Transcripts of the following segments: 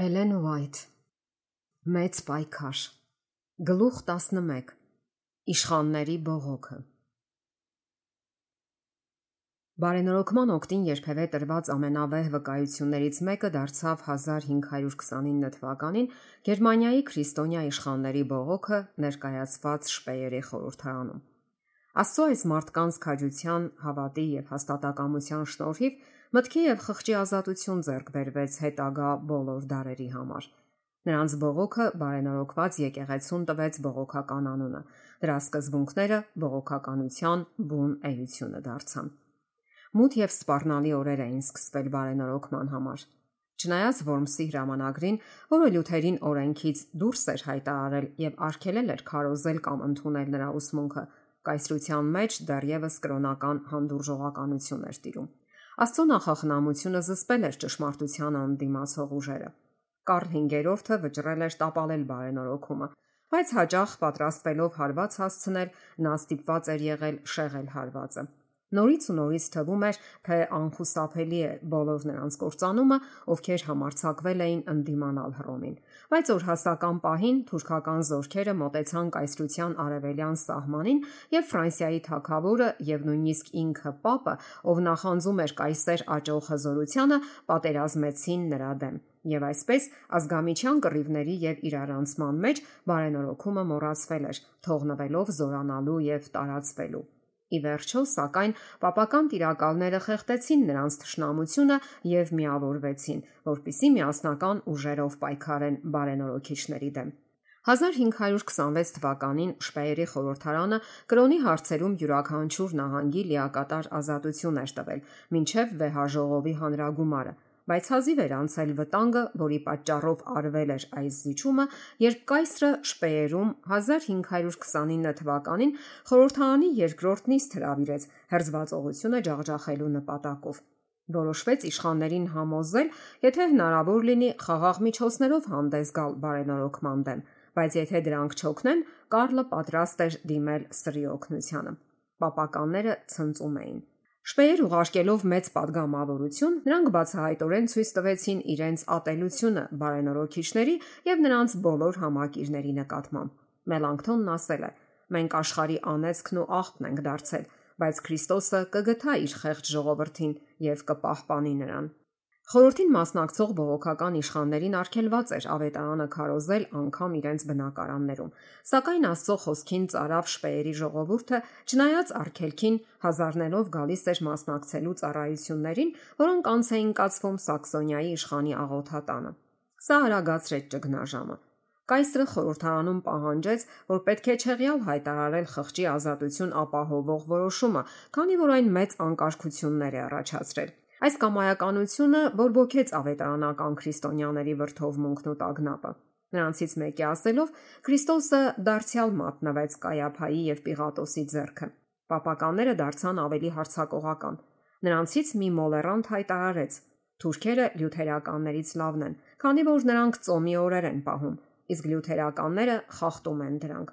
Էլեն Ուայթ Մեծ պայքար. Գլուխ 11 Իշխանների բողոքը. Բարենորոգման օկտին երբևէ տրված ամենավեհ վկայություններից մեկը դարձավ 1529 թվականին Գերմանիայի քրիստոնյա իշխանների բողոքը ներկայացված Շպեյերի խորհրդարանում։ Աստծո այս մարդկանց քաջության, հավատի եւ հաստատակամության շնորհիվ մտքի եւ խղճի ազատություն ձեռք բերվեց հետագա բոլոր դարերի համար։ Նրանց բողոքը բարենորոգված եկեղեցուն տվեց բողոքական անունը։ Դրա սկզբունքները բողոքականության բուն էությունը դարձան։ Մութ եւ սպառնալի օրեր էին սկսվել բարենորոգման համար։ Չնայած Որմսի հրամանագրին, որը Լյութերին օրենքից դուրս էր հայտարարել եւ արգելել էր քարոզել կամ ընդունել նրա ուսմունքը, կայսրության մեջ դեռևս կրոնական հանդուրժողականություն էր տիրում։ Աստծո նախախնամությունը զսպել էր ճշմարտությանը ընդդիմացող ուժերը։ Կարլ 5-րդը վճռել էր տապալել բարենորոգումը, բայց հաջող պատրաստվելով հարված հասցնել, նա ստիպված էր եղել շեղել հարվածը։ Նորից ու նորից թվում էր, թե անխուսափելի է բոլոր նրանց կործանումը, ովքեր համարցակվել էին ընդդիմանալ Հռոմին։ Բայց օրհասական պահին թուրքական զորքերը մոտեցան կայսրության արևելյան սահմանին եւ Ֆրանսիայի թագավորը եւ նույնիսկ ինքը Պապը, ով նախանձում էր կայսեր աճող հզորությանը, պատերազմեցին նրա դեմ։ Եվ այսպես ազգամիչյան կռիվների եւ իրարանցման մեջ բարենորոգումը մոռացվել էր, թողնվելով զորանալու եւ տարածվելու։ Ի վերջո, սակայն, պապական տիրակալները խեղտեցին նրանց ճշնամությունը եւ միավորվեցին, որpիսի միասնական ուժերով պայքարեն բարենորոքիչների դեմ։ 1526 թվականին Շպեյերի խորհրդարանը կրոնի հարցերում յուրաքանչյուր նահանգի լիակատար ազատություն էր տվել, մինչև վեհաժողովի հանրագումարը, բայց հազիվ էր անցել վտանգը, որի պատճառով արվել էր այս զիջումը, երբ կայսրը Շպեերում 1529 թվականին խորհրդարանի երկրորդ նիստ հրավիրեց հերձվածողությունը ջախջախելու նպատակով որոշվեց իշխաններին համոզել, եթե հնարավոր լինի խաղաղ միջոցներով հանդես գալ բարենորոգման դեմ, բայց եթե դրանք չօգնեն, Կարլը պատրաստ էր դիմել սրի օգնությանը։ Պապականները ցնծում էին։ Շպեեր ուղարկելով մեծ падգամավորություն, նրանք բացահայտորեն ցույց տվեցին իրենց ատելությունը բարենորոքիչների եւ նրանց բոլոր համակիրների նկատմամբ։ Մելանքթոնն ասել է. Մենք աշխարի անեծքն ու աղբն ենք դարձել, բայց Քրիստոսը կգթա իր խեղճ ժողովրդին եւ կպահպանի նրան։ Խորհրդին մասնակցող բողոքական իշխաններին արգելված էր ավետարանը քարոզել անգամ իրենց բնակարաններում։ Սակայն Աստծո խոսքին ծարավ շպեերի ժողովուրդը, չնայած արգելքին, հազարներով գալիս էր մասնակցելու ծառայություններին, որոնք անց էին կացվում Սաքսոնիայի իշխանի աղոթատանը։ Սա արագացրեց ճգնաժամը։ Կայսրը խորհրդարանում պահանջեց, որ պետք է չեղյալ հայտարարել խղճի ազատություն ապահովող որոշումը, քանի որ այն մեծ անկարգություններ է առաջացրել։ Այս կամայականությունը բորբոքեց ավետարանական քրիստոնյաների վրթովմունքն ու տագնապը։ Նրանցից մեկի ասելով Քրիստոսը դարձյալ մատնվեց Կայափայի եւ Պիղատոսի ձեռքը։ Պապականները դարձան ավելի հարցակողական։ Նրանցից մի մոլերանտ հայտարարեց. Թուրքերը լյութերականներից լավն են, քանի որ նրանք ծոմի օրեր են պահում, իսկ լյութերականները խախտում են դրանք։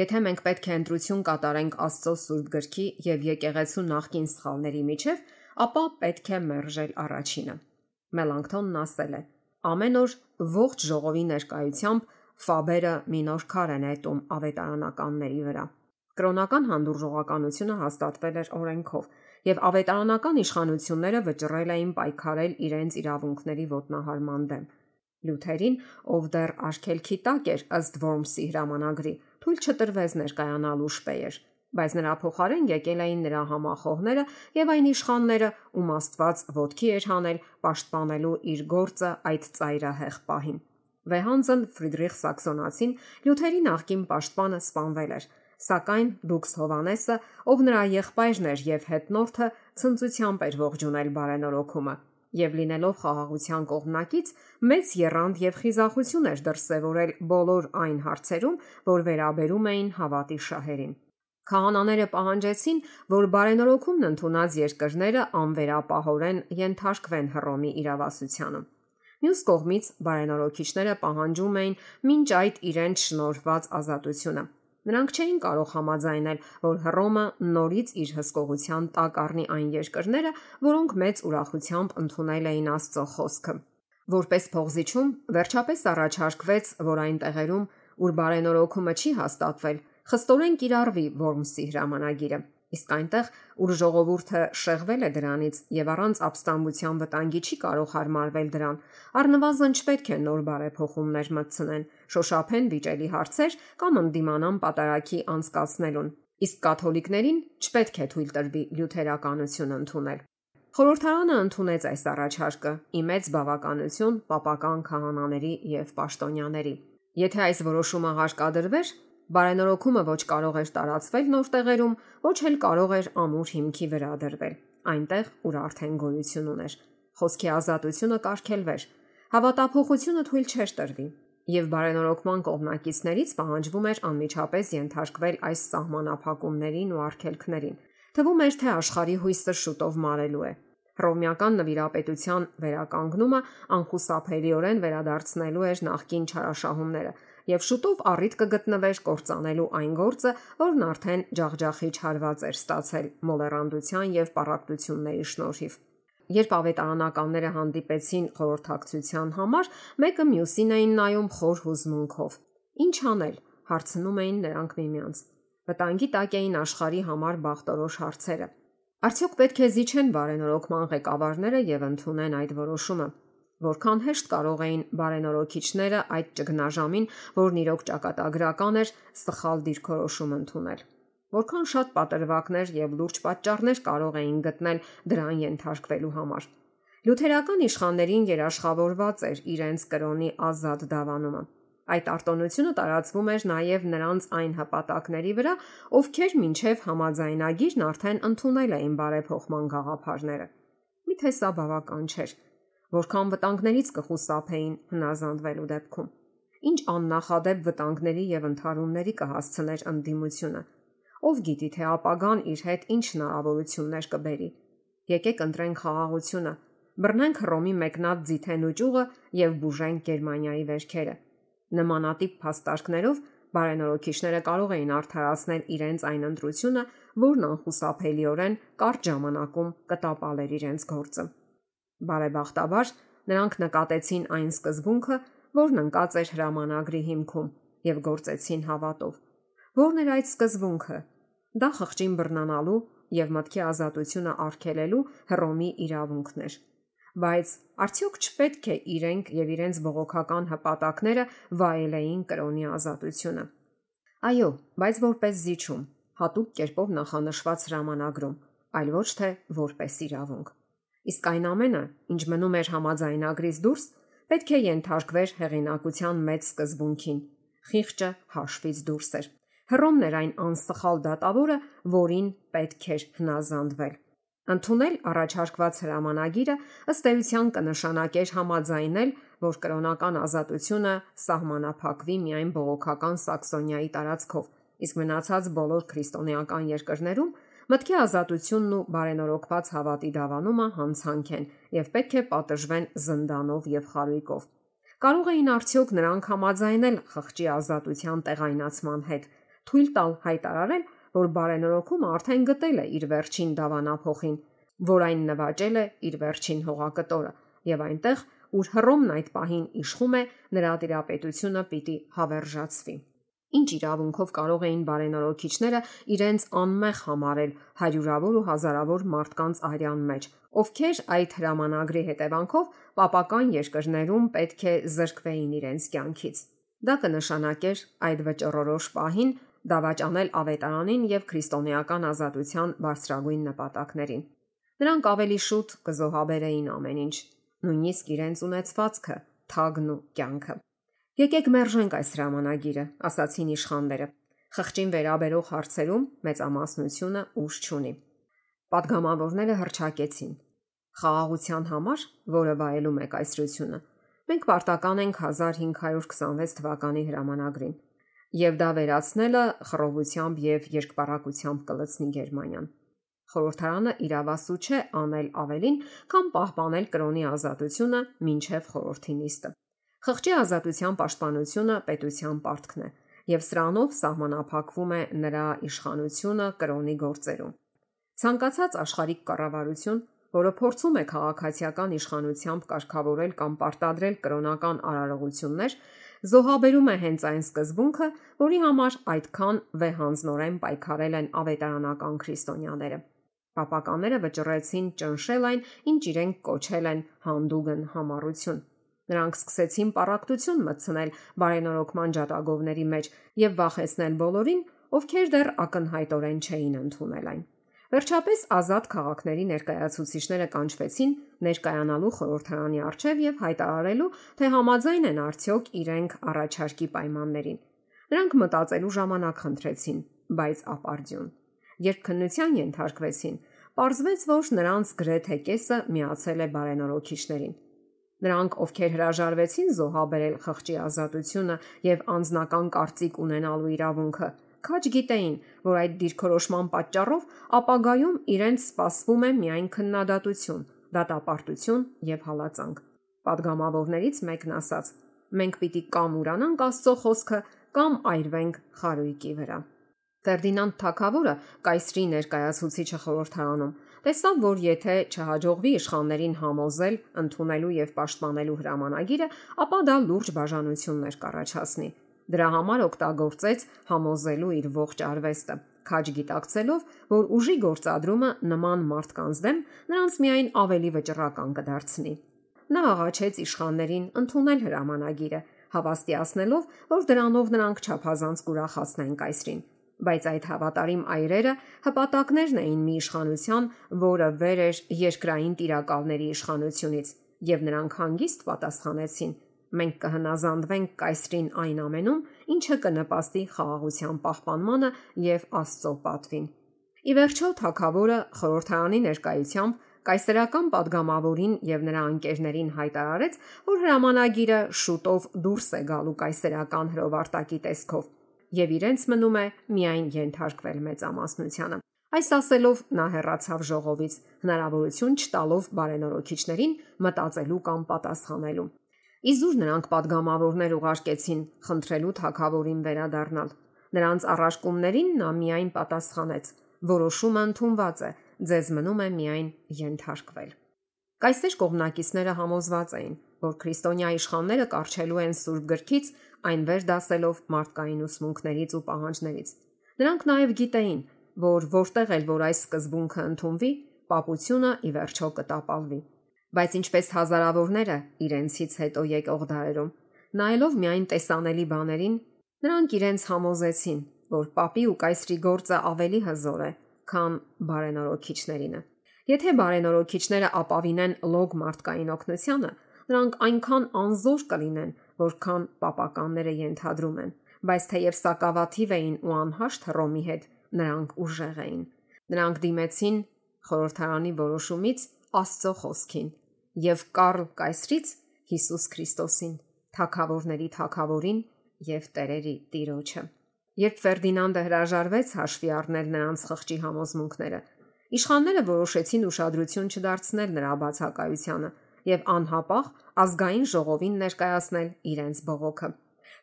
Եթե մենք պետք է ընտրություն կատարենք Աստծո Սուրբ գրքի եւ եկեղեցու նախկին սխալների միջև, ապա պետք է մերժել առաջինը։ Մելանքթոնն ասել է. Ամեն օր ողջ ժողովի ներկայությամբ Ֆաբերը մի նոր քար է նետում ավետարանականների վրա։ Կրոնական հանդուրժողականությունը հաստատվել էր օրենքով, եւ ավետարանական իշխանությունները վճռել էին պայքարել իրենց իրավունքների ոտնահարման դեմ։ Լյութերին, ով դեռ արկելքի տակ էր ըստ Որմսի հրամանագրի, թույլ չտրվեց ներկայանալու շպեեր բայց նրա փոխարեն եկել էին նրա համախոհները եւ այն իշխանները, ում Աստված ոտքի էր հանել պաշտպանելու իր գործը այդ ծայրահեղ պահին։ Վեհանզն Ֆրիդրիխ Սաքսոնացին Լյութերի նախկին պաշտպանը սպանվել էր, սակայն Դուքս Հովանեսը, ով նրա եղբայրն էր եւ հետնորդը, ցնծությամբ էր ողջունել բարենորոքումը եւ լինելով խաղաղության կողմնակից մեծ երանգ եւ խիզախություն էր դրսեւորել բոլոր այն հարցերում, որ վերաբերում էին հավատի շահերին։ Քահանաները պահանջեցին, որ բարենորոքումն ընդունած երկրները անվերապահորեն ենթարկվեն Հռոմի իրավասությանը։ Մյուս կողմից բարենորոքիչները պահանջում էին մինչ այդ իրենց շնորհված ազատությունը։ Նրանք չէին կարող համաձայնել, որ Հռոմը նորից իր հսկողության տակ առնի այն երկրները, որոնք մեծ ուրախությամբ ընդունել էին Աստծո խոսքը։ Որպես փողզիչում վերջապես առաջարկվեց, որ այն տեղերում, ուր բարենորոգումը չի հաստատվել, խստորեն կիրառվի Worms-ի հրամանագիրը։ Իսկ այնտեղ, ուր ժողովուրդը շեղվել է դրանից եւ առանց ապստամբության վտանգի չի կարող հարմարվել դրան, առնվազն չպետք է նոր բարեփոխումներ մտցնեն, շոշափեն վիճելի հարցեր կամ ընդդիմանան պատարակի անցկացնելուն։ Իսկ կաթոլիկներին չպետք է թույլ տրվի լյութերականություն ընդունել։ Խորհրդարանը ընդունեց այս առաջարկը՝ ի մեծ բավականություն պապական քահանաների եւ պաշտոնյաների։ Եթե այս որոշումը հարկադրվեր, բարենորոգումը ոչ կարող էր տարածվել նոր տեղերում, ոչ էլ կարող էր ամուր հիմքի վրա դրվել, այնտեղ, ուր արդեն գոյություն ուներ։ Խոսքի ազատությունը կարգելվեր։ Հավատափոխությունը թույլ չէր տրվի, եւ բարենորոգման կողմնակիցներից պահանջվում էր անմիջապես ենթարկվել այս սահմանափակումներին ու արգելքներին։ Թվում էր, թե աշխարհի հույսը շուտով մարելու է։ Հռոմեական նվիրապետության վերականգնումը անխուսափելիորեն վերադարձնելու էր նախկին չարաշահումները եւ շուտով առիթ կգտնվեր կործանելու այն գործը, որն արդեն ջախջախիչ հարված էր ստացել մոլերանդության եւ պարակտությունների շնորհիվ։ Երբ ավետարանականները հանդիպեցին խորհրդակցության համար, մեկը մյուսին էին նայում խոր հուզմունքով։ Ինչ անել, հարցնում էին նրանք միմյանց։ Վտանգի տակ էին աշխարհի համար բախտորոշ հարցերը։ Արդյոք պետք է զիջեն բարենորոգման ղեկավարները եւ ընդունեն այդ որոշումը։ Որքան հեշտ կարող էին բարենորոգիչները այդ ճգնաժամին, որն իրոք ճակատագրական էր, սխալ դիրքորոշում ընդունել։ Որքան շատ պատրվակներ եւ լուրջ պատճառներ կարող էին գտնել դրան ենթարկվելու համար։ Լյութերական իշխաններին երաշխավորված էր իրենց կրոնի ազատ դավանումը։ Այդ արտոնությունը տարածվում էր նաև նրանց այն հպատակների վրա, ովքեր մինչև համաձայնագիրն արդեն ընդունել էին բարեփոխման գաղափարները։ Միթե սա բավական չէր, որքան վտանգներից կխուսափեին հնազանդվելու դեպքում։ Ինչ աննախադեպ վտանգների եւ ընթարումների կհասցներ ընդդիմությունը։ Ով գիտի թե ապագան իր հետ ինչ հնարավորություններ կբերի։ Եկեք ընտրենք խաղաղությունը, բռնենք Հռոմի մեկնած ձիթեն ու ճյուղը եւ բուժենք Գերմանիայի վերքերը Նմանատիպ փաստարկներով բարենորոքիչները կարող էին արդարացնել իրենց այն ընտրությունը, որն անխուսափելիորեն կարճ ժամանակում կտապալեր իրենց գործը։ Բարեբախտաբար նրանք նկատեցին այն սկզբունքը, որն ընկած էր հրամանագրի հիմքում եւ գործեցին հավատով։ Որն էր այդ սկզբունքը։ Դա խղճին բռնանալու եւ մտքի ազատությունը արգելելու Հռոմի իրավունքն էր. Բայց արդյոք չպետք է իրենք եւ իրենց բողոքական հպատակները վայելեին կրոնի ազատությունը։ Այո, բայց որպես զիջում, հատուկ կերպով նախանշված հրամանագրում, այլ ոչ թե որպես իրավունք։ Իսկ այն ամենը, ինչ մնում էր համաձայնագրից դուրս, պետք է ենթարկվեր հեղինակության մեծ սկզբունքին։ Խիղճը հաշվից դուրս էր։ Հռոմն էր այն անսխալ դատավորը, որին պետք էր հնազանդվել։ Ընթունել առաջարկված հրամանագիրը ըստ էության կնշանակեր համաձայնել, որ կրոնական ազատությունը սահմանափակվի միայն բողոքական Սաքսոնիայի տարածքով, իսկ մնացած բոլոր քրիստոնեական երկրներում մտքի ազատությունն ու բարենորոգված հավատի դավանումը հանցանք են եւ պետք է պատժվեն զնդանով եւ խարույկով։ Կարող էին արդյոք նրանք համաձայնել խղճի ազատության տեղայնացման հետ, թույլ տալ հայտարարել, որ բարենորոգումը արդեն գտել է իր վերջին դավանափոխին, որ այն նվաճել է իր վերջին հողակտորը եւ այնտեղ, ուր Հռոմն այդ պահին իշխում է, նրա դիրապետությունը պիտի հավերժացվի։ Ինչ իրավունքով կարող էին բարենորոգիչները իրենց անմեղ համարել հարյուրավոր ու հազարավոր մարդկանց արյան մեջ, ովքեր այդ հրամանագրի հետևանքով պապական երկրներում պետք է զրկվեին իրենց կյանքից։ Դա կնշանակեր այդ վճռորոշ պահին դավաճանել ավետարանին եւ քրիստոնեական ազատության բարձրագույն նպատակներին։ Նրանք ավելի շուտ կզոհաբերեին ամեն ինչ, նույնիսկ իրենց ունեցվածքը, թագն ու կյանքը։ Եկեք մերժենք այս հրամանագիրը, ասացին իշխանները։ Խղճին վերաբերող հարցերում մեծամասնությունը ուժ չունի։ Պատգամավորները հրճակեցին։ Խաղաղության համար, որը վայելում է կայսրությունը, մենք պարտական ենք 1526 թվականի հրամանագրին եւ դա վերացնելը խռովությամբ եւ երկպարակությամբ կլցնի Գերմանիան։ Խորհրդարանը իրավասու չէ անել ավելին, կամ պահպանել կրոնի ազատությունը մինչև խորհրդի նիստը։ Խղճի ազատության պաշտպանությունը պետության պարտքն է, եւ սրանով սահմանափակվում է նրա իշխանությունը կրոնի գործերում։ Ցանկացած աշխարհիկ կառավարություն որը փորձում է քաղաքացիական իշխանությամբ կարգավորել կամ պարտադրել կրոնական արարողություններ, զոհաբերում է հենց այն սկզբունքը, որի համար այդքան վեհանձնորեն պայքարել են ավետարանական քրիստոնյաները։ Պապականները վճռեցին ճնշել այն, ինչ իրենք կոչել են հանդուգն համառություն։ Նրանք սկսեցին պարակտություն մտցնել բարենորոգման ջատագովների մեջ եւ վախեցնել բոլորին, ովքեր դեռ ակնհայտորեն չէին ընդունել այն։ Վերջապես ազատ քաղաքների ներկայացուցիչները կանչվեցին ներկայանալու խորհրդարանի առջև եւ հայտարարելու, թե համաձայն են արդյոք իրենք առաջարկի պայմաններին։ Նրանք մտածելու ժամանակ խնդրեցին, բայց ապարդյուն։ Երբ քննության ենթարկվեցին, Պարզվեց, որ նրանց գրեթե կեսը միացել է բարենորոքիչներին։ Նրանք, ովքեր հրաժարվեցին զոհաբերել խղճի ազատությունը եւ անձնական կարծիք ունենալու իրավունքը, քաջ գիտեին, որ այդ դիրքորոշման պատճառով ապագայում իրենց սպասվում է միայն քննադատություն, դատապարտություն եւ հալածանք։ Պատգամավորներից մեկն ասաց. Մենք պիտի կամ ուրանանք Աստծո խոսքը, կամ այրվենք խարույկի վրա։ Ֆերդինանդ Թագավորը կայսրի ներկայացուցիչը խորհրդարանում տեսավ, որ եթե չհաջողվի իշխաններին համոզել ընդունելու եւ պաշտպանելու հրամանագիրը, ապա դա լուրջ բաժանություններ կառաջացնի։ Դրա համար օգտագործեց համոզելու իր ողջ արվեստը, քաջ գիտակցելով, որ ուժի գործադրումը նման մարդկանց դեմ նրանց միայն ավելի վճռական կդարձնի։ Նա աղաչեց իշխաններին ընդունել հրամանագիրը, հավաստիացնելով, որ դրանով նրանք չափազանց կուրախացնեն կայսրին բայց այդ հավատարիմ այրերը հպատակներն էին մի իշխանության, որը վեր էր երկրային տիրակալների իշխանությունից, եւ նրանք հանգիստ պատասխանեցին. մենք կհնազանդվենք կայսրին այն ամենում, ինչը կնպաստի խաղաղության պահպանմանը եւ աստծո պատվին։ Ի վերջո թակավորը խորհրդարանի ներկայությամբ Կայսերական падգամավորին եւ նրա անկերներին հայտարարեց, որ հրամանագիրը շուտով դուրս է գալու կայսերական հրովարտակի տեսքով եւ իրենց մնում է միայն ենթարկվել մեծամասնությանը։ Այս ասելով նա հեռացավ ժողովից, հնարավորություն չտալով բարենորոքիչներին մտածելու կամ պատասխանելու։ Իզուր նրանք падգամավորներ ուղարկեցին խնդրելու թակավորին վերադառնալ։ Նրանց առարկումներին նա միայն պատասխանեց. որոշումը ընդունված է, ձեզ մնում է միայն ենթարկվել։ Կայսեր կողմնակիցները համոզված էին, որ քրիստոնյա իշխանները կարճելու են Սուրբ գրքից այն վեր դասելով մարդկային ուսմունքներից ու պահանջներից։ Նրանք նաև գիտեին, որ որտեղ էլ որ այս սկզբունքը ընդունվի, պապությունը ի վերջո կտապալվի։ Բայց ինչպես հազարավորները իրենցից հետո եկող դարերում, նայելով միայն տեսանելի բաներին, նրանք իրենց համոզեցին, որ պապի ու կայսրի գործը ավելի հզոր է, քան բարենորոքիչներինը։ Եթե բարենորոքիչները ապավինեն լոգ մարդկային օգնությանը, նրանք այնքան անզոր կլինեն, որքան պապականները ենթադրում են, բայց թեև սակավաթիվ էին ու անհաշտ Հռոմի հետ, նրանք ուժեղ էին։ Նրանք դիմեցին խորհրդարանի որոշումից Աստծո խոսքին եւ Կարլ Կայսրից Հիսուս Քրիստոսին, թակավորների թակավորին եւ տերերի տիրոջը։ Երբ Ֆերդինանդը հրաժարվեց հաշվի առնել նրանց խղճի համոզմունքները, իշխանները որոշեցին ուշադրություն չդարձնել նրա բացակայությանը եւ անհապաղ ազգային ժողովին ներկայացնել իրենց բողոքը։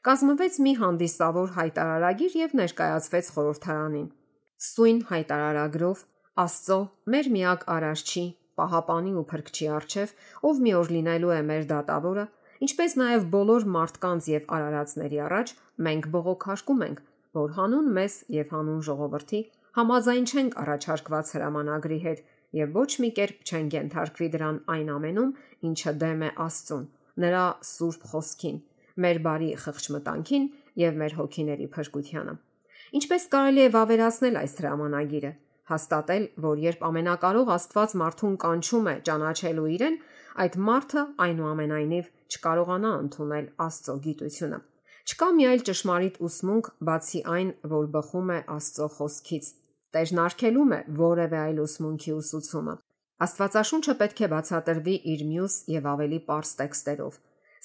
Կազմվեց մի հանդիսավոր հայտարարագիր եւ ներկայացվեց խորհրդարանին։ Սույն հայտարարագրով Աստծո մեր միակ արարչի, պահապանի ու փրկչի արչև, ով մի օր լինելու է մեր դատավորը, ինչպես նաև բոլոր մարդկանց եւ արարածների առաջ մենք բողոքարկում ենք, որ հանուն մեզ եւ հանուն ժողովրդի համաձայն չենք առաջարկված հրամանագրի հետ եւ ոչ մի կերպ չեն ենթարկվի դրան այն ամենում, ինչը դեմ է Աստծուն, նրա սուրբ խոսքին, մեր բարի խղճմտանքին եւ մեր հոգիների փրկությանը։ Ինչպես կարելի է վավերացնել այս հրամանագիրը, հաստատել, որ երբ ամենակարող Աստված մարդուն կանչում է ճանաչելու իրեն, այդ մարդը այնուամենայնիվ չկարողանա ընդունել Աստծո գիտությունը։ Չկա մի այլ ճշմարիտ ուսմունք, բացի այն, որ բխում է Աստծո խոսքից, Տերն արկելում է որևէ այլ ուսմունքի ուսուցումը։ Աստվածաշունչը պետք է բացատրվի իր մյուս եւ ավելի པարս տեքստերով։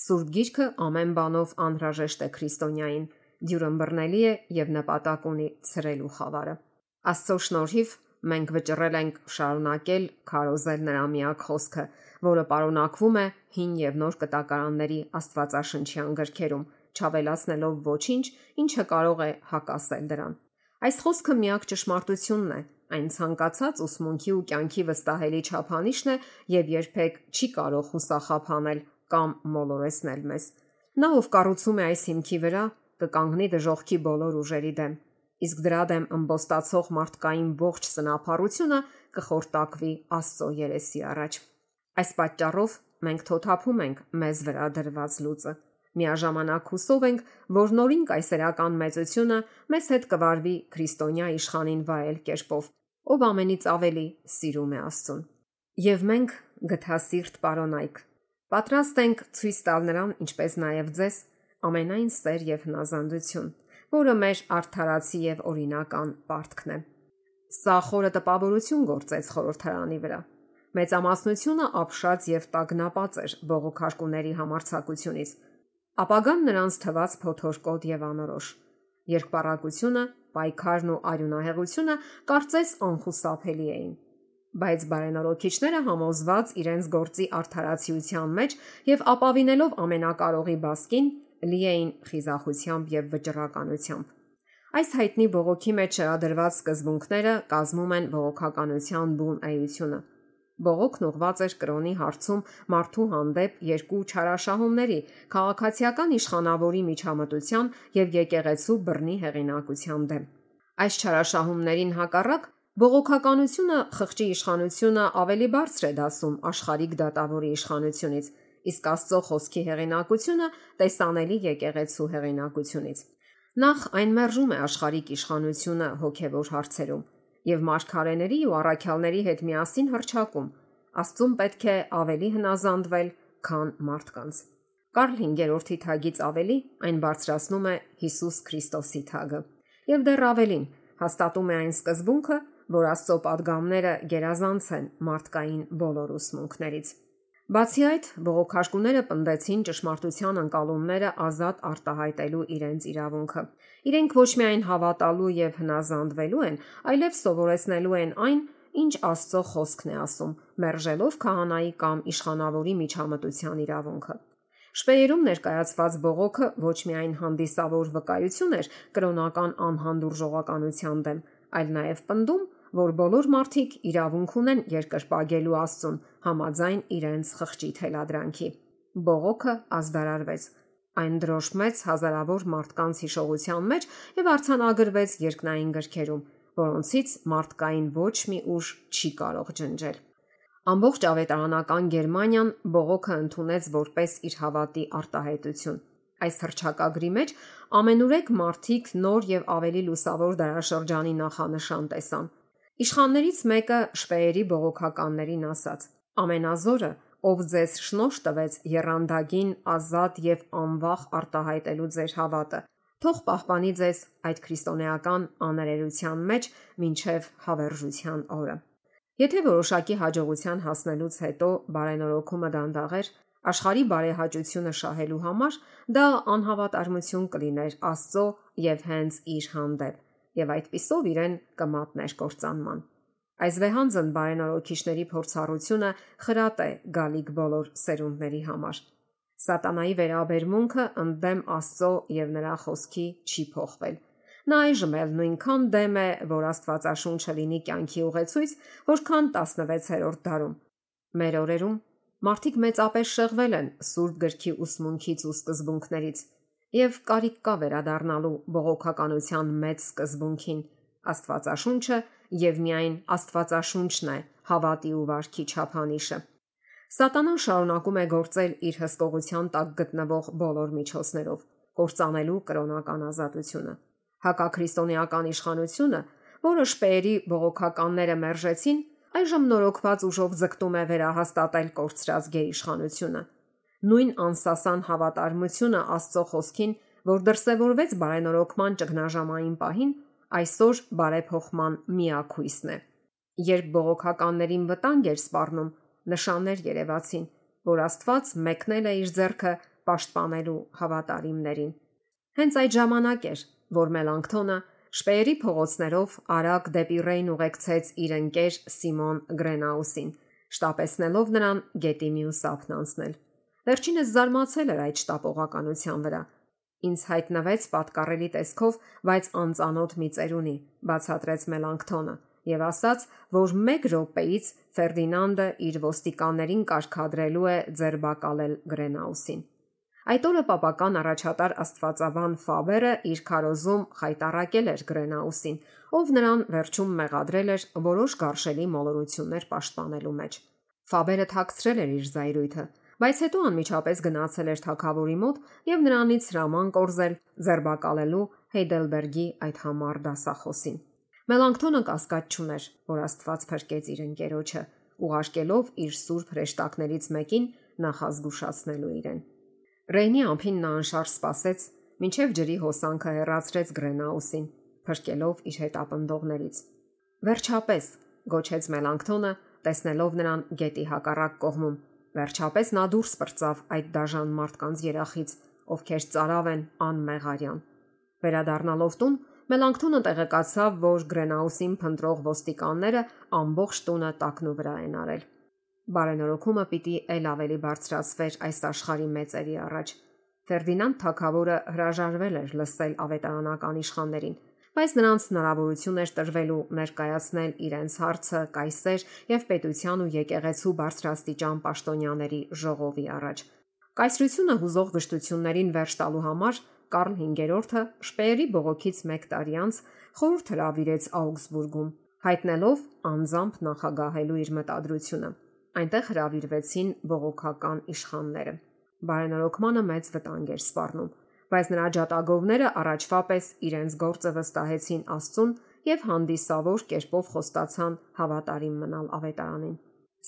Սուրբ Գիրքը ամեն բանով անհրաժեշտ է քրիստոնյային, դյուրըմբռնելի է եւ նպատակ ունի ցրելու խավարը։ Աստծո շնորհիվ մենք վճռել ենք շարունակել քարոզել նրա միակ խոսքը, որը պարունակվում է հին եւ նոր կտակարանների Աստվածաշնչյան գրքերում, չավելացնելով ոչինչ, ինչը կարող է հակասել դրան։ Այս խոսքը միակ ճշմարտությունն է, Այն ցանկացած ուսմունքի ու կյանքի վստահելի չափանիշն է եւ երբեք չի կարող հուսախափանել կամ մոլորեսնել մեզ։ Նա ով կառուցում է այս հիմքի վրա, կկանգնի դժողքի բոլոր ուժերի դեմ, իսկ դրա դեմ ըմբոստացող մարդկային ողջ սնափառությունը կխորտակվի Աստծո երեսի առաջ։ Այս պատճառով մենք թոթափում ենք մեզ վրա դրված լույսը։ Միաժամանակ հուսով ենք, որ նորին կայսերական մեծությունը մեզ հետ կվարվի քրիստոնյա իշխանին վայել կերպով, ով ամենից ավելի սիրում է Աստծուն։ Եվ մենք գթասիրտ պարոնայք պատրաստ ենք ցույց տալ նրան, ինչպես նաև ձեզ, ամենայն սեր եւ հնազանդություն, որը մեր արդարացի եւ օրինական պարտքն է։ Սա խորը տպավորություն գործեց խորհրդարանի վրա։ Մեծամասնությունը ապշած եւ տագնապած էր բողոքարկուների համարցակությունից։ Ապագան նրանց թված փոթորկոտ եւ անորոշ։ Երկպարակությունը, պայքարն ու արյունահեղությունը կարծես անխուսափելի էին բայց բարենորոքիչները համոզված իրենց գործի արդարացիության մեջ եւ ապավինելով ամենակարողի բասկին լի էին խիզախությամբ եւ վճռականությամբ։ Այս հայտնի բողոքի մեջ շարադրված սկզբունքները կազմում են բողոքականության բուն էությունը։ Բողոքն ուղված էր կրոնի հարցում մարդու հանդեպ երկու չարաշահումների՝ քաղաքացիական իշխանավորի միջամտության եւ եկեղեցու բռնի հեղինակության դեմ։ Այս չարաշահումներին հակառակ Բողոքականությունը խղճի իշխանությունը ավելի բարձր է դասում աշխարհիկ դատավորի իշխանությունից, իսկ Աստծո խոսքի հեղինակությունը տեսանելի եկեղեցու հեղինակությունից։ Նախ այն մերժում է աշխարհիկ իշխանությունը հոգևոր հարցերում եւ մարգարեների ու առաքյալների հետ միասին հրճակում։ Աստծուն պետք է ավելի հնազանդվել, քան մարդկանց։ Կարլ 5-րդի թագից ավելի այն բարձրացնում է Հիսուս Քրիստոսի թագը։ Եվ դեռ ավելին, հաստատում է այն սկզբունքը, որ Աստծո падգամները գերազանց են մարդկային բոլոր ուսմունքներից։ Բացի այդ, բողոքարկուները պնդեցին ճշմարտության անկալումները ազատ արտահայտելու իրենց իրավունքը։ Իրենք ոչ միայն հավատալու եւ հնազանդվելու են, այլև սովորեցնելու են այն, ինչ Աստծո խոսքն է ասում, մերժելով քահանայի կամ իշխանավորի միջամտության իրավունքը։ Շպեերում ներկայացված բողոքը ոչ միայն հանդիսավոր վկայություն էր կրոնական անհանդուրժողականության դեմ, այլ նաև պնդում, որ բոլոր մարդիկ իրավունք ունեն երկրպագելու Աստծուն համաձայն իրենց խղճի թելադրանքի։ Բողոքը ազդարարվեց։ Այն դրոշմեց հազարավոր մարդկանց հիշողության մեջ եւ արցանագրվեց երկնային գրքերում, որոնցից մարդկային ոչ մի ուժ չի կարող ջնջել։ Ամբողջ ավետարանական Գերմանիան բողոքը ընդունեց որպես իր հավատի արտահայտություն։ Այս հրճակագրի մեջ ամենուրեք մարդիկ նոր եւ ավելի լուսավոր դարաշրջանի նախանշան տեսան։ Իշխաններից մեկը շպեերի բողոքականներին ասաց. Ամենազորը, ով ձեզ շնորհ տվեց երանդագին ազատ եւ անվախ արտահայտելու ձեր հավատը, թող պահպանի ձեզ այդ քրիստոնեական աներերության մեջ մինչև հավերժության օրը։ Եթե որոշակի հաջողության հասնելուց հետո բարենորոքումը դանդաղեր, աշխարհի բարեհաճությունը շահելու համար դա անհավատարմություն կլիներ Աստծո եւ հենց իր հանդեպ եւ այդпիսով իրեն կմատներ կործանման։ Այս վեհանձն բարենորոքիչների փորձառությունը խրատ է գալիք բոլոր սերունդների համար։ Սատանայի վերաբերմունքը ընդդեմ Աստծո եւ նրա խոսքի չի փոխվել։ Նա այժմ էլ նույնքան դեմ է, որ Աստվածաշունչը լինի կյանքի ուղեցույց, որքան 16-րդ դարում։ Մեր օրերում մարդիկ մեծապես շեղվել են Սուրբ գրքի ուսմունքից ու սկզբունքներից եւ կարիք կա վերադառնալու բողոքականության մեծ սկզբունքին Աստվածաշունչը եւ միայն Աստվածաշունչն է հավատի ու վարքի չափանիշը։ Սատանան շարունակում է գործել իր հսկողության տակ գտնվող բոլոր միջոցներով, կործանելու կրոնական ազատությունը։ Հակաքրիստոնեական իշխանությունը, որը շպեերի բողոքականները մերժեցին, այժմ նորոգված ուժով ձգտում է վերահաստատել կորցրած գերիշխանությունը նույն անսասան հավատարմությունը Աստծո խոսքին, որ դրսևորվեց բարենորոգման ճգնաժամային պահին, այսօր բարեփոխման միակ հույսն է։ Երբ բողոքականներին վտանգ էր սպառնում, նշաններ երևացին, որ Աստված մեկնել է իր ձեռքը պաշտպանելու հավատարիմներին։ Հենց այդ ժամանակ էր, որ Մելանքթոնը շպեերի փողոցներով արագ դեպի Ռեյն ուղեկցեց իր ընկեր Սիմոն Գրենաուսին, շտապեցնելով նրան գետի մյուս ափն անցնել։ Վերջինս զարմացել էր այդ շտապողականության վրա։ Ինձ հայտնվեց պատկառելի տեսքով, բայց անծանոթ մի ծերունի, բացատրեց Մելանքթոնը, եւ ասաց, որ 1 րոպեից Ֆերդինանդը իր ոստիկաններին կարգադրելու է ձերբակալել Գրենաուսին։ Այդ օրը պապական առաջատար Աստվածաբան Ֆաբերը իր քարոզում խայտարակել էր Գրենաուսին, ով նրան վերջում մեղադրել էր որոշ գարշելի մոլորություններ պաշտպանելու մեջ։ Ֆաբերը թաքցրել էր իր զայրույթը, բայց հետո անմիջապես գնացել էր թակավորի մոտ եւ նրանից հրաման կորզել ձերբակալելու Հեյդելբերգի այդ համար դասախոսին։ Մելանքթոնը կասկած չուներ, որ Աստված փրկեց իր ընկերոջը, ուղարկելով իր սուրբ հրեշտակներից մեկին նախազգուշացնելու իրեն։ Ռեյնի ամփին նա անշարժ սпасեց, ինչև ջրի հոսանքը հեռացրեց Գրենաուսին, փրկելով իր հետ ապնդողներից։ Վերջապես գոչեց Մելանքթոնը, տեսնելով նրան գետի հակառակ կողմում Վերջապես նա դուրս պրծավ այդ դաժան մարդկանց երախից, ովքեր ծարավ են անմեղարյան։ Վերադառնալով տուն, Մելանքթոնը տեղեկացավ, որ Գրենաուսին փնտրող ոստիկանները ամբողջ տունը տակնու վրա են արել բարենորոգումը պիտի ել ավելի բարձրացվեր այս աշխարհի մեծերի առաջ։ Ֆերդինանդ թագավորը հրաժարվել էր լսել ավետարանական իշխաններին, բայց նրանց հնարավորություն էր տրվելու ներկայացնել իրենց հարցը կայսեր եւ պետության ու եկեղեցու բարձրաստիճան պաշտոնյաների ժողովի առաջ։ Կայսրությունը հուզող գշտություններին վերջ տալու համար Կարլ 5-րդը շպեերի բողոքից 1 տարի անց խորհուրդ հրավիրեց Աուգսբուրգում, հայտնելով անձամբ նախագահելու իր մտադրությունը։ Այնտեղ հravirվեցին բողոքական իշխանները։ Բարենորոգմանը մեծ վտանգ էր սպառնում, բայց նրա ջատագովները առաջվա պես իրենց գործը վստահեցին Աստծուն եւ հանդիսավոր կերպով խոստացան հավատարիմ մնալ ավետարանին։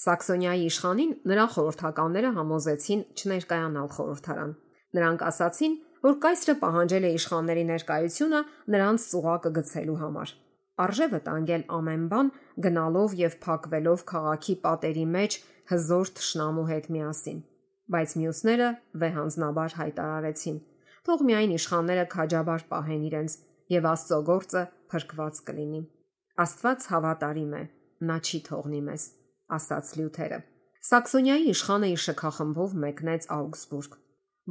Սաքսոնիայի իշխանին նրա խորհրդականները համոզեցին չներկայանալ խորհրդարան։ Նրանք ասացին, որ կայսրը պահանջել է իշխանների ներկայությունը նրանց ծուղակը գցելու համար արժե վտանգել ամեն բան գնալով եւ փակվելով քաղաքի պատերի մեջ հզոր ճշնամու հետ միասին բայց մյուսները վեհանձնաբար հայտարարեցին թող միայն իշխանները քաջաբար պահեն իրենց եւ Աստծո գործը փրկված կլինի։ Աստված հավատարիմ է, նա չի թողնի մեզ, ասաց Լյութերը։ Սաքսոնիայի իշխանը իր շքախմբով մեկնեց Աուգսբուրգ։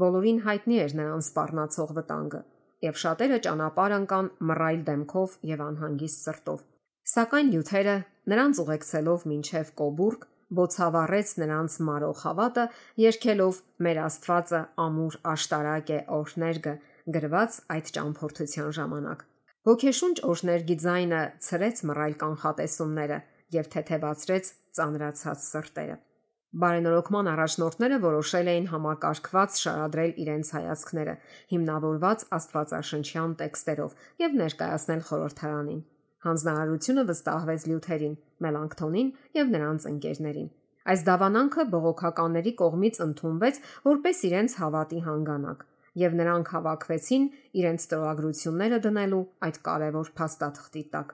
Բոլորին հայտնի էր նրան սпарնացող վտանգը, եւ շատերը ճանապարհ անցան մռայլ դեմքով եւ անհանգիստ սրտով։ Սակայն Լյութերը նրանց ուղեկցելով մինչև Կոբուրգ բոցավառեց նրանց մարող հավատը, երկելով մեր Աստվածը ամուր աշտարակ է օրներգը գրված այդ ճամփորդության ժամանակ։ Ոգեշունչ օրներգի ձայնը ցրեց մռայլ կանխատեսումները եւ թեթևացրեց ծանրացած սրտերը։ Բարենորոգման առաջնորդները որոշել էին համակարգված շարադրել իրենց հայացքները, հիմնավորված Աստվածաշնչյան տեքստերով եւ ներկայացնել խորհրդարանին։ Հանձնարարությունը վստահվեց Լյութերին, Մելանքթոնին եւ նրանց ընկերներին։ Այս դավանանքը բողոքականների կողմից ընդունվեց որպես իրենց հավատի հանգանակ, եւ նրանք հավաքվեցին իրենց ստորագրությունները դնելու այդ կարևոր փաստաթղթի տակ։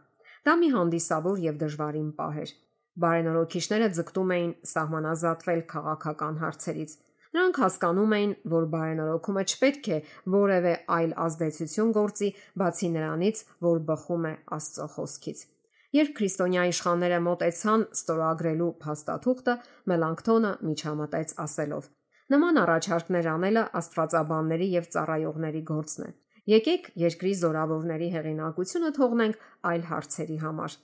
Դա մի հանդիսավոր եւ դժվարին պահ էր։ Բարենորոքիչները ձգտում էին սահմանազատվել քաղաքական հարցերից։ Նրանք հասկանում էին, որ բարենորոքումը չպետք է որևէ այլ ազդեցություն գործի, բացի նրանից, որ բխում է Աստծո խոսքից։ Երբ քրիստոնյա իշխանները մտեցան ստորագրելու փաստաթուղթը, Մելանքթոնը միջամտեց ասելով. Նման առաջարկներ անելը աստվածաբանների եւ ծառայողների գործն է։ Եկեք երկրի զորավորների հեղինակությունը թողնենք այլ հարցերի համար։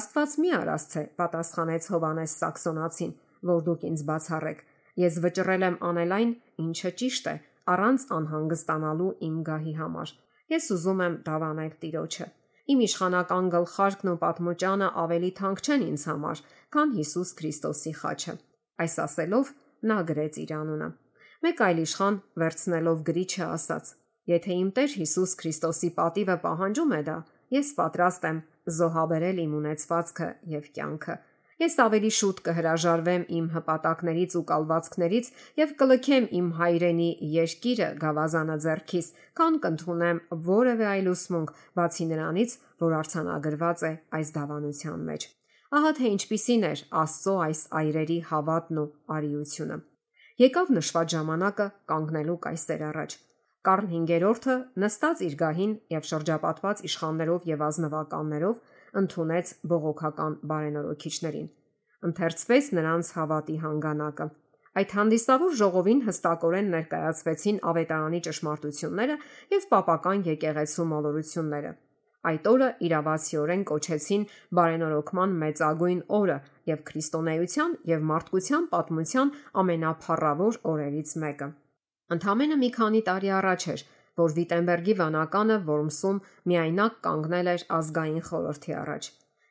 Աստված մի արասցե, պատասխանեց Հովանես Սաքսոնացին, որ դուք ինձ բացառեք։ Ես վճռել եմ անել այն, ինչը ճիշտ է, առանց անհանգստանալու իմ գահի համար։ Ես ուզում եմ դավանել Տիրոջը։ Իմ իշխանական գլխարկն ու պատմոճանը ավելի թանկ չեն ինձ համար, քան Հիսուս Քրիստոսի խաչը։ Այս ասելով նա գրեց իր անունը։ Մեկ այլ իշխան վերցնելով գրիչը ասաց. Եթե իմ Տեր Հիսուս Քրիստոսի պատիվը պահանջում է դա, ես պատրաստ եմ զոհաբերել իմ ունեցվածքը եւ կյանքը։ Ես ավելի շուտ կհրաժարվեմ իմ հպատակներից ու կալվածքներից եւ կլքեմ իմ հայրենի երկիրը գավազանը ձեռքիս, քան կընդունեմ որևէ այլ ուսմունք, բացի նրանից, որ արցանագրված է այս դավանության մեջ։ Ահա թե ինչպիսին էր Աստծո այս այրերի հավատն ու արիությունը։ Եկավ նշված ժամանակը կանգնելու կայսեր առաջ։ Կարլ 5-րդը նստած իր գահին եւ շրջապատված իշխաններով եւ ազնվականներով ընդունեց բողոքական բարենորոքիչներին։ Ընթերցվեց նրանց հավատի հանգանակը։ Այդ հանդիսավոր ժողովին հստակորեն ներկայացվեցին ավետարանի ճշմարտությունները եւ պապական եկեղեցու մոլորությունները։ Այդ օրը իրավացիորեն կոչեցին բարենորոգման մեծագույն օրը եւ քրիստոնեության եւ մարդկության պատմության ամենափառավոր օրերից մեկը։ Ընթամենը մի քանի տարի առաջ էր, որ Վիտենբերգի վանականը Որմսում միայնակ կանգնել էր ազգային խորհրդի առաջ։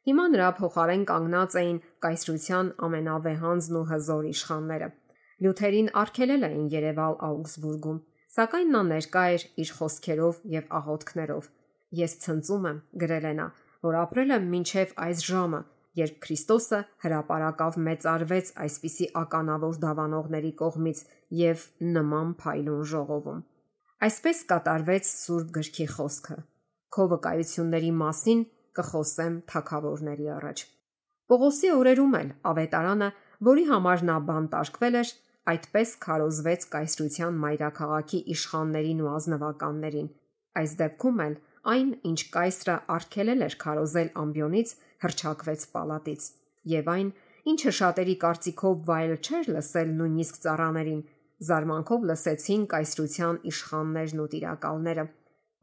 Հիմա նրա փոխարեն կանգնած էին կայսրության ամենավեհանձն ու հզոր իշխանները։ Լյութերին արգելել էին Երևալ Աուգսբուրգում, սակայն նա ներկա էր իր խոսքերով եւ աղոթքներով։ Ես ցնծում եմ, գրել է նա, որ ապրել եմ մինչև այս ժամը, երբ Քրիստոսը հրաապարակավ մեծարվեց այսպիսի ականավոր դավանողների կողմից եւ նման փայլուն ժողովում։ Այսպես կատարվեց Սուրբ գրքի խոսքը. Քո վկայությունների մասին կխոսեմ թակավորների առաջ։ Պողոսի օրերում էլ ավետարանը, որի համար նա բանտարկվել էր, այդպես քարոզվեց կայսրության մայրաքաղաքի իշխաններին ու ազնվականներին։ Այս դեպքում էլ այն, ինչ կայսրը արգելել էր քարոզել ամբյոնից, հրճակվեց պալատից, եւ այն, ինչը շատերի կարծիքով վայել չէր լսել նույնիսկ ծառաներին, զարմանքով լսեցին կայսրության իշխաններն ու տիրակալները,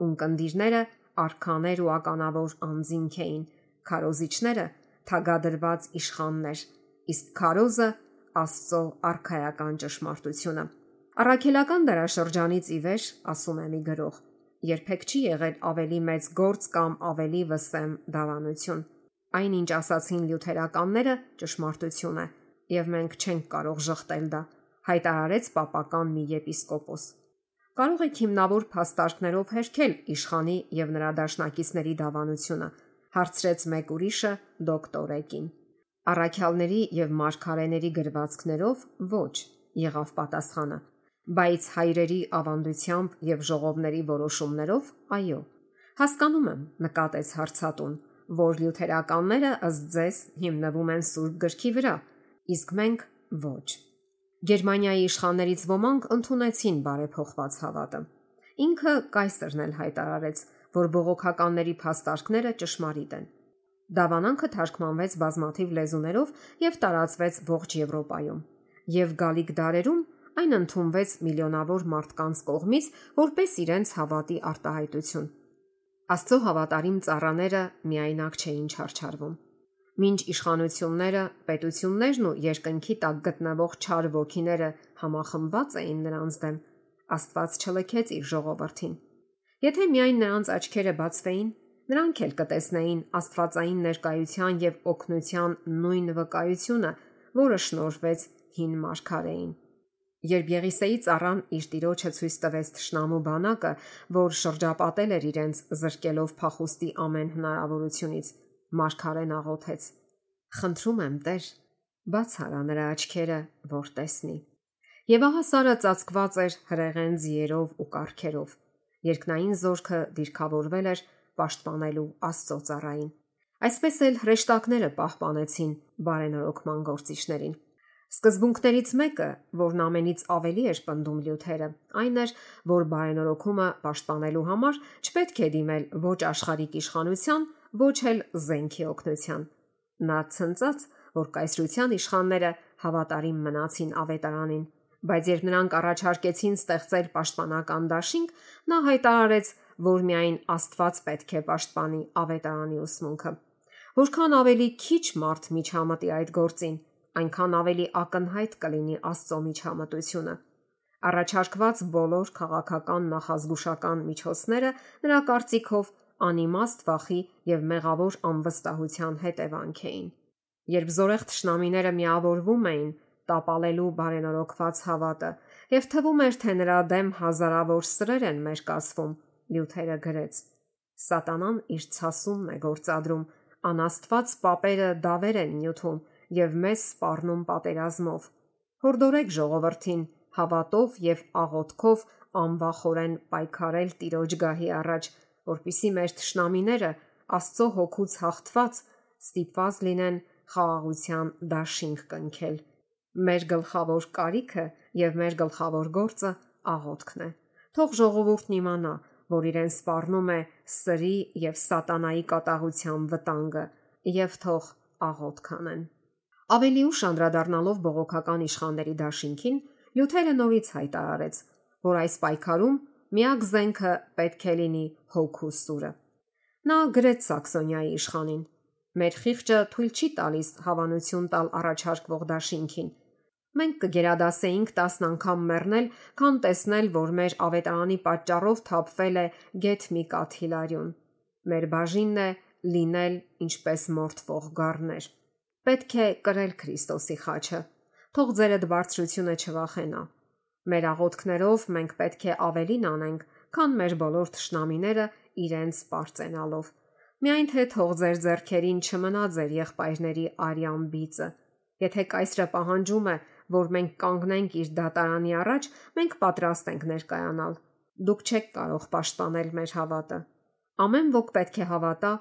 ունկնդիրները արքաներ ու ականավոր անձինք էին, քարոզիչները թագադրված իշխաններ, իսկ քարոզը Աստծո արխայական ճշմարտությունը։ Առաքելական դարաշրջանից ի վեր, ասում է մի գրող, երբեք չի եղել ավելի մեծ գործ կամ ավելի վսեմ դավանություն։ Այնինչ ասացին լյութերականները ճշմարտություն է, եւ մենք չենք կարող շղթել դա, հայտարարեց պապական մի եպիսկոպոս։ Կարող եք հիմնավոր փաստարկներով հերքել իշխանի եւ նրա դաշնակիցների դավանությունը, հարցրեց մեկ ուրիշը դոկտորեկին։ Առաքյալների եւ մարգարեների գրվածքներով ոչ, եղավ պատասխանը, բայց հայրերի ավանդությամբ եւ ժողովների որոշումներով այո։ Հասկանում եմ, նկատեց հարցատուն, որ լյութերականները ըստ ձեզ հիմնվում են Սուրբ գրքի վրա, իսկ մենք ոչ։ Գերմանիայի իշխաններից ոմանք ընդունեցին բարեփոխված հավատը։ Ինքը կայսրն էլ հայտարարեց, որ բողոքականների փաստարկները ճշմարիտ են։ Դավանանքը թարգմանվեց բազմաթիվ լեզուներով եւ տարածվեց ողջ Եվրոպայում։ Եվ գալիք դարերում այն ընդունվեց միլիոնավոր մարդկանց կողմից որպես իրենց հավատի արտահայտություն։ Աստծո հավատարիմ ծառաները միայնակ չէին չարչարվում Մինչ իշխանությունները, պետություններն ու երկնքի տակ գտնվող չար ոգիները համախմբված էին նրանց դեմ, Աստված չլքեց իր ժողովրդին։ Եթե միայն նրանց աչքերը բացվեին, նրանք էլ կտեսնեին Աստվածային ներկայության եւ օգնության նույն վկայությունը, որը շնորհվեց հին մարգարեին։ Երբ Եղիսեի ծառան իր տիրոջը ցույց տվեց ճշնամու բանակը, որ շրջապատել էր իրենց զրկելով փախուստի ամեն հնարավորությունից, Մարգարեն աղոթեց. Խնդրում եմ, Տեր, բաց արա նրա աչքերը, որ տեսնի։ Եվ ահա Սարը ծածկված էր հրեղեն ձիերով ու կարքերով։ Երկնային զորքը դիրքավորվել էր պաշտպանելու Աստծո ծառային։ Այսպես էլ հրեշտակները պահպանեցին բարենորոգման գործիչներին։ Սկզբունքներից մեկը, որն ամենից ավելի էր պնդում լյութերը, այն էր, որ բարենորոգումը պաշտպանելու համար չպետք է դիմել ոչ աշխարհիկ իշխանության, ոչ էլ զենքի օգնության։ Նա ցնծած, որ կայսրության իշխանները հավատարիմ մնացին ավետարանին, բայց երբ նրանք առաջարկեցին ստեղծել պաշտպանական դաշինք, նա հայտարարեց, որ միայն Աստված պետք է պաշտպանի ավետարանի ուսմունքը։ Որքան ավելի քիչ մարդ միջամտի այդ գործին, այնքան ավելի ակնհայտ կլինի Աստծո միջամտությունը։ Առաջարկված բոլոր քաղաքական նախազգուշական միջոցները նրա կարծիքով անիմաստ վախի եւ մեղավոր անվստահության հետևանք էին։ Երբ զորեղ ճշնամիները միավորվում էին տապալելու բարենորոգված հավատը, եւ թվում էր, թե նրա դեմ հազարավոր սրեր են մերկացվում, Լյութերը գրեց. Սատանան իր ցասումն է գործադրում, անաստված papերը դավեր են նյութում եւ մեզ սպառնում պատերազմով։ Հորդորեք ժողովրդին հավատով եւ աղոթքով անվախորեն պայքարել Տիրոջ գահի առաջ որpիսի մեր ճշնամիները Աստծո հոգուց հաղթված ստիպված լինեն խաղաղության դաշինք կնքել։ Մեր գլխավոր կարիքը եւ մեր գլխավոր գործը աղոթքն է։ Թող ժողովուրդն իմանա, որ իրեն սպառնում է սրի եւ սատանայի կատաղության վտանգը եւ թող աղոթք անեն։ Ավելի ուշ անդրադառնալով բողոքական իշխանների դաշինքին, Լյութերը նորից հայտարարեց, որ այս պայքարում Միակ զենքը պետք է լինի հոգու սուրը։ Նա գրեց Սաքսոնիայի իշխանին. Մեր խիղճը թույլ չի տալիս հավանություն տալ առաջարկվող դաշինքին։ Մենք կգերադասեինք 10 անգամ մեռնել, քան տեսնել, որ մեր ավետարանի պատճառով թափվել է գեթ մի կաթիլարյուն։ Մեր բաժինն է լինել ինչպես մորթվող գառներ։ Պետք է կրել Քրիստոսի խաչը։ Թող ձերդ բարձրությունը չվախենա։ Մեր աղոթքներով մենք պետք է ավելին անենք, քան մեր բոլոր ճշնամիները իրենց սпарծենալով։ Միայն թե թող ձեր зерքերին չմնա ձեր եղբայրների արյան բիծը։ Եթե կայսրը պահանջում է, որ մենք կանգնենք իր դատարանի առաջ, մենք պատրաստ ենք ներկայանալ։ Դուք չեք կարող պաշտպանել մեր հավատը։ Ամեն ոք պետք է հավատա,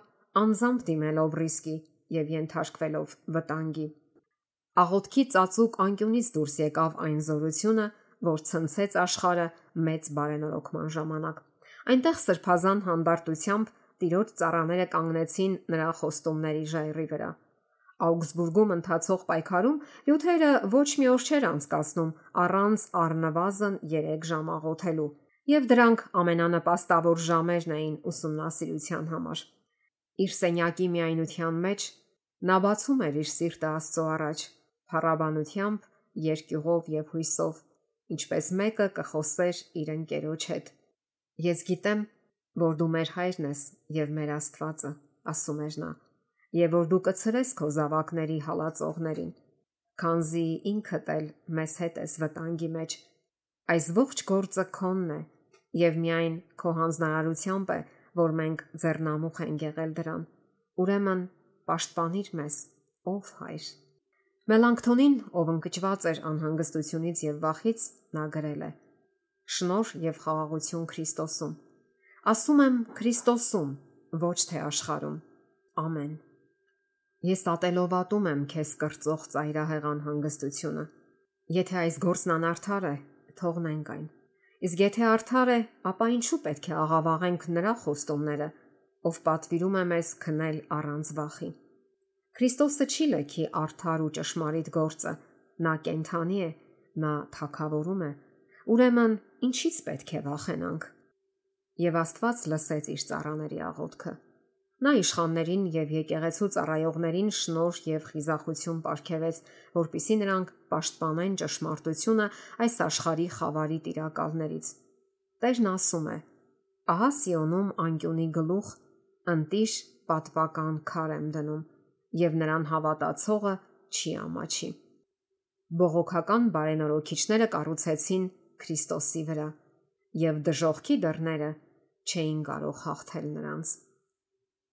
անզամբ դիմելով ռիսկի եւ ենթարկվելով վտանգի։ Աղոթքի ծածուկ անկյունից դուրս եկավ այն զորությունը, որ ցնցեց աշխարը մեծ բարենորոգման ժամանակ։ Այնտեղ սրբազան հանդարտությամբ տիրոջ ծառաները կանգնեցին նրա խոստումների ժայռի վրա։ Աուգսբուրգում ընթացող պայքարում լյութերը ոչ մի օր չէր անցկացնում առանց առնվազն 3 ժամ աղոթելու, եւ դրանք ամենանպաստավոր ժամերն էին ուսումնասիրության համար։ Իր սենյակի միայնության մեջ նա բացում էր իր սիրտը Աստծո առաջ, փառաբանությամբ, երկյուղով եւ հույսով, ինչպես մեկը կխոսեր իր ընկերոջ հետ։ Ես գիտեմ, որ դու մեր հայրն ես եւ մեր Աստվածը, ասում էր նա, եւ որ դու կցրես քո զավակների հալածողներին, քանզի ինքդ էլ մեզ հետ ես վտանգի մեջ։ Այս ողջ գործը քոնն է եւ միայն քո հանձնարարությամբ է, որ մենք ձեռնամուխ ենք եղել դրան։ Ուրեմն պաշտպանիր մեզ, ով հայր։ Մելանքթոնին, ով ընկճված էր անհանգստությունից եւ վախից, նա գրել է. Շնոր եւ խաղաղություն Քրիստոսում։ Ասում եմ Քրիստոսում, ոչ թե աշխարում։ Ամեն։ Ես ատելով եմ քեզ կրծող ծայրահեղ անհանգստությունը։ Եթե այս գործն անարդար է, թողնենք այն։ Իսկ եթե արդար է, ապա ինչու պետք է աղավաղենք նրա խոստումները, ով պատվիրում է մեզ քնել առանց վախի։ Քրիստոսը չի լքի արդար ու ճշմարիտ գործը։ Նա կենթանի է, նա թակավորում է։ Ուրեմն, ինչից պետք է վախենանք։ Եվ Աստված լսեց իր цаրաների աղոթքը։ Նա իշխաններին եւ եկեղեցու ծառայողներին շնորհ եւ խիզախություն ապարգևեց, որpիսի նրանք պաշտպանեն ճշմարտությունը այս աշխարհի խավարի տիրակալներից։ Տերն ասում է. Ահա Սիոնում անկյունի գլուխ ընտիշ պատվական քար եմ դնում եւ նրան հավատացողը չի ամաչի։ Բողոքական բարենորոքիչները կառուցեցին Քրիստոսի վրա եւ դժողքի դռները չէին կարող հաղթել նրանց։